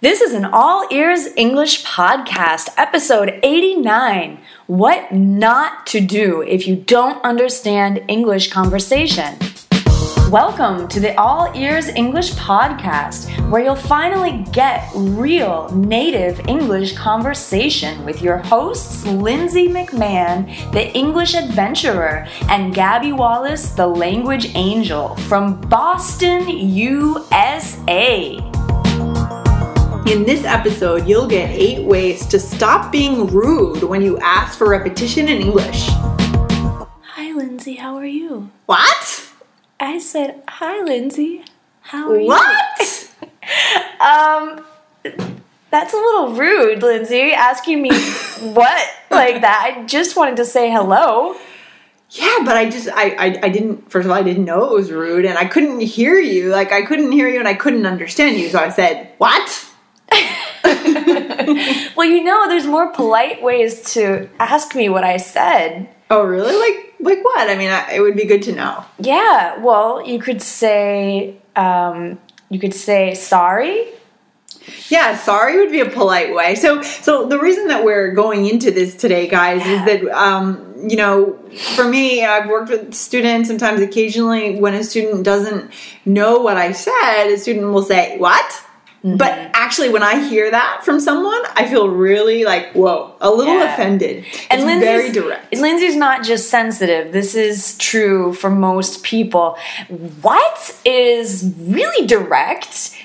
This is an all ears English podcast, episode 89 What Not to Do If You Don't Understand English Conversation. Welcome to the All Ears English podcast, where you'll finally get real native English conversation with your hosts, Lindsay McMahon, the English adventurer, and Gabby Wallace, the language angel from Boston, USA. In this episode, you'll get eight ways to stop being rude when you ask for repetition in English. Hi, Lindsay, how are you? What? I said, Hi, Lindsay, how are What? you? What? um, that's a little rude, Lindsay, asking me what like that. I just wanted to say hello. yeah, but I just I, I I didn't first of all I didn't know it was rude and I couldn't hear you. Like I couldn't hear you and I couldn't understand you. So I said, What? Well, you know, there's more polite ways to ask me what I said. Oh really? Like like what? I mean I, it would be good to know. Yeah, well, you could say, um, you could say sorry. Yeah, sorry would be a polite way. So, so the reason that we're going into this today, guys, Yeah. is that um, you know, for me, I've worked with students. Sometimes, occasionally, when a student doesn't know what I said, a student will say, "What?" Mm-hmm. But actually, when I hear that from someone, I feel really like, "Whoa!" A little Yeah. offended. And it's Lindsay's, very direct. Lindsay's not just sensitive. This is true for most people. What is really direct?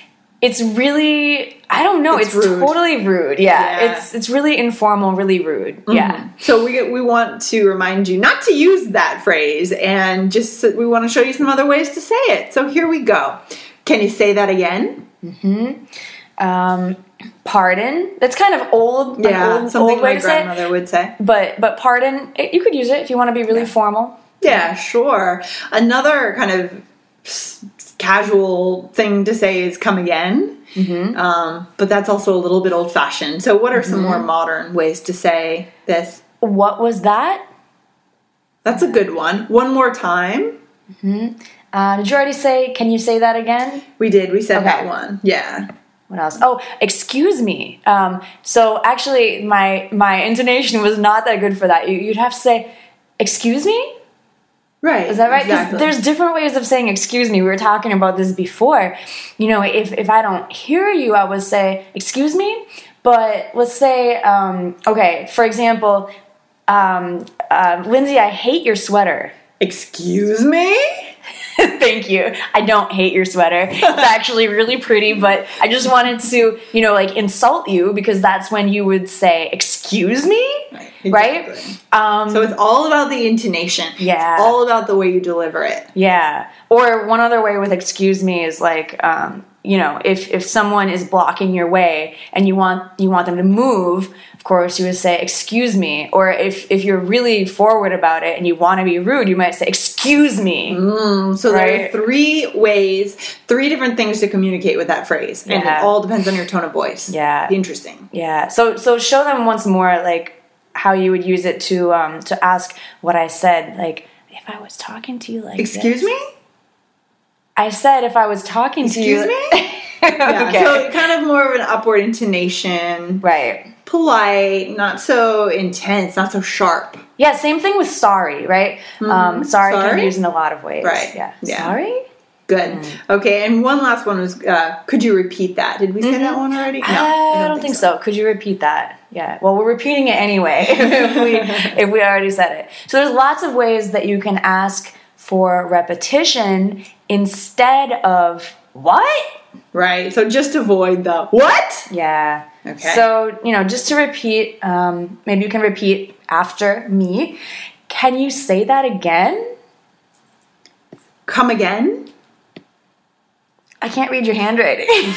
It's really I don't know. It's It's, rude. totally rude. Yeah. Yeah. Mm-hmm. It's it's really informal, really rude. Yeah. So we we want to remind you not to use that phrase, and just we want to show you some other ways to say it. So here we go. Can you say that again? Um, pardon. That's kind of old. Yeah, old, something old my to say it. grandmother would say. But but pardon. it- You could use it if you want to be really formal. Yeah, sure. Another kind of casual thing to say is "come again," Mm-hmm. um, but that's also a little bit old-fashioned. So, what are some more modern ways to say this? What was that? That's a good one. One more time. Uh, did you already say? Can you say that again? We did. We said that one. Yeah. What else? Oh, excuse me. Um, so actually, my my intonation was not that good for that. You, you'd have to say, "Excuse me." Right. Is that right? Exactly. there's different ways of saying "excuse me." We were talking about this before. You know, if if I don't hear you, I would say "excuse me." But let's say, um, okay, for example, um, uh, Lindsay, I hate your sweater. Excuse me. Thank you. I don't hate your sweater. It's actually really pretty, but I just wanted to, you know, like insult you because that's when you would say, "Excuse me," right? Exactly. Um, So it's all about the intonation. Yeah. It's all about the way you deliver it. yeah. Or one other way with "excuse me" is like, um, you know, if if someone is blocking your way and you want you want them to move, of course you would say, "Excuse me." Or if if you're really forward about it and you want to be rude, you might say, "Excuse me." So there are three ways, three different things to communicate with that phrase, and Yeah. it all depends on your tone of voice. Yeah. Interesting. Yeah. So so show them once more like how you would use it to um to ask what I said. Like if I was talking to you like Excuse this- me. I said if I was talking to you Excuse me. Yeah, okay. So kind of more of an upward intonation, right. polite, not so intense, not so sharp. Yeah, same thing with sorry, right? Um sorry, can be used in a lot of ways. Right. Yeah. Yeah. Sorry? Good. Mm. Okay, and one last one was, uh, could you repeat that? Did we say that one already? No, Mm-hmm. I, don't think so. Could you repeat that? Yeah. Well, we're repeating it anyway if we if we already said it. So there's lots of ways that you can ask for repetition instead of what? Right. So just avoid the what? Yeah. Okay. So, you know, just to repeat, um, maybe you can repeat after me. Can you say that again? Come again? I can't read your handwriting.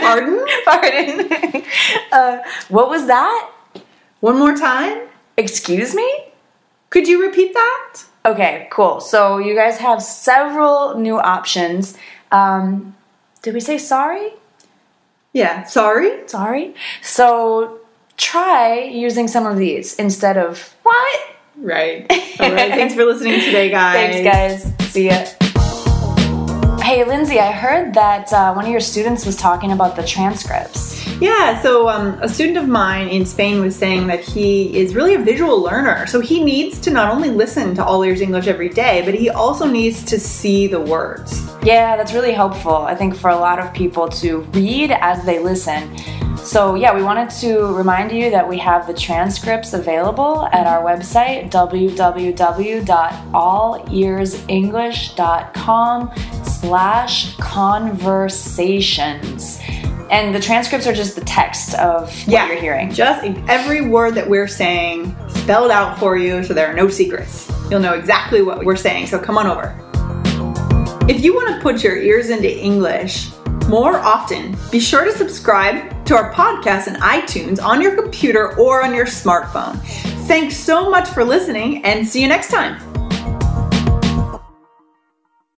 Pardon? Pardon. uh, what was that? One more time? Excuse me? Could you repeat that? Okay, cool. So you guys have several new options. Um, did we say sorry? Yeah. Sorry. Sorry. So try using some of these instead of what? Right. All right. Thanks for listening today, guys. Thanks, guys. See ya. Hey, Lindsay, I heard that uh, one of your students was talking about the transcripts. Yeah, so um, a student of mine in Spain was saying that he is really a visual learner. So he needs to not only listen to All Ears English every day, but he also needs to see the words. Yeah, that's really helpful, I think, for a lot of people to read as they listen. So, yeah, we wanted to remind you that we have the transcripts available at our website, www.allearsenglish.com slash conversations. And the transcripts are just the text of what yeah, you're hearing. Just every word that we're saying spelled out for you so there are no secrets. You'll know exactly what we're saying, so come on over. If you want to put your ears into English more often, be sure to subscribe to our podcast in iTunes on your computer or on your smartphone. Thanks so much for listening and see you next time.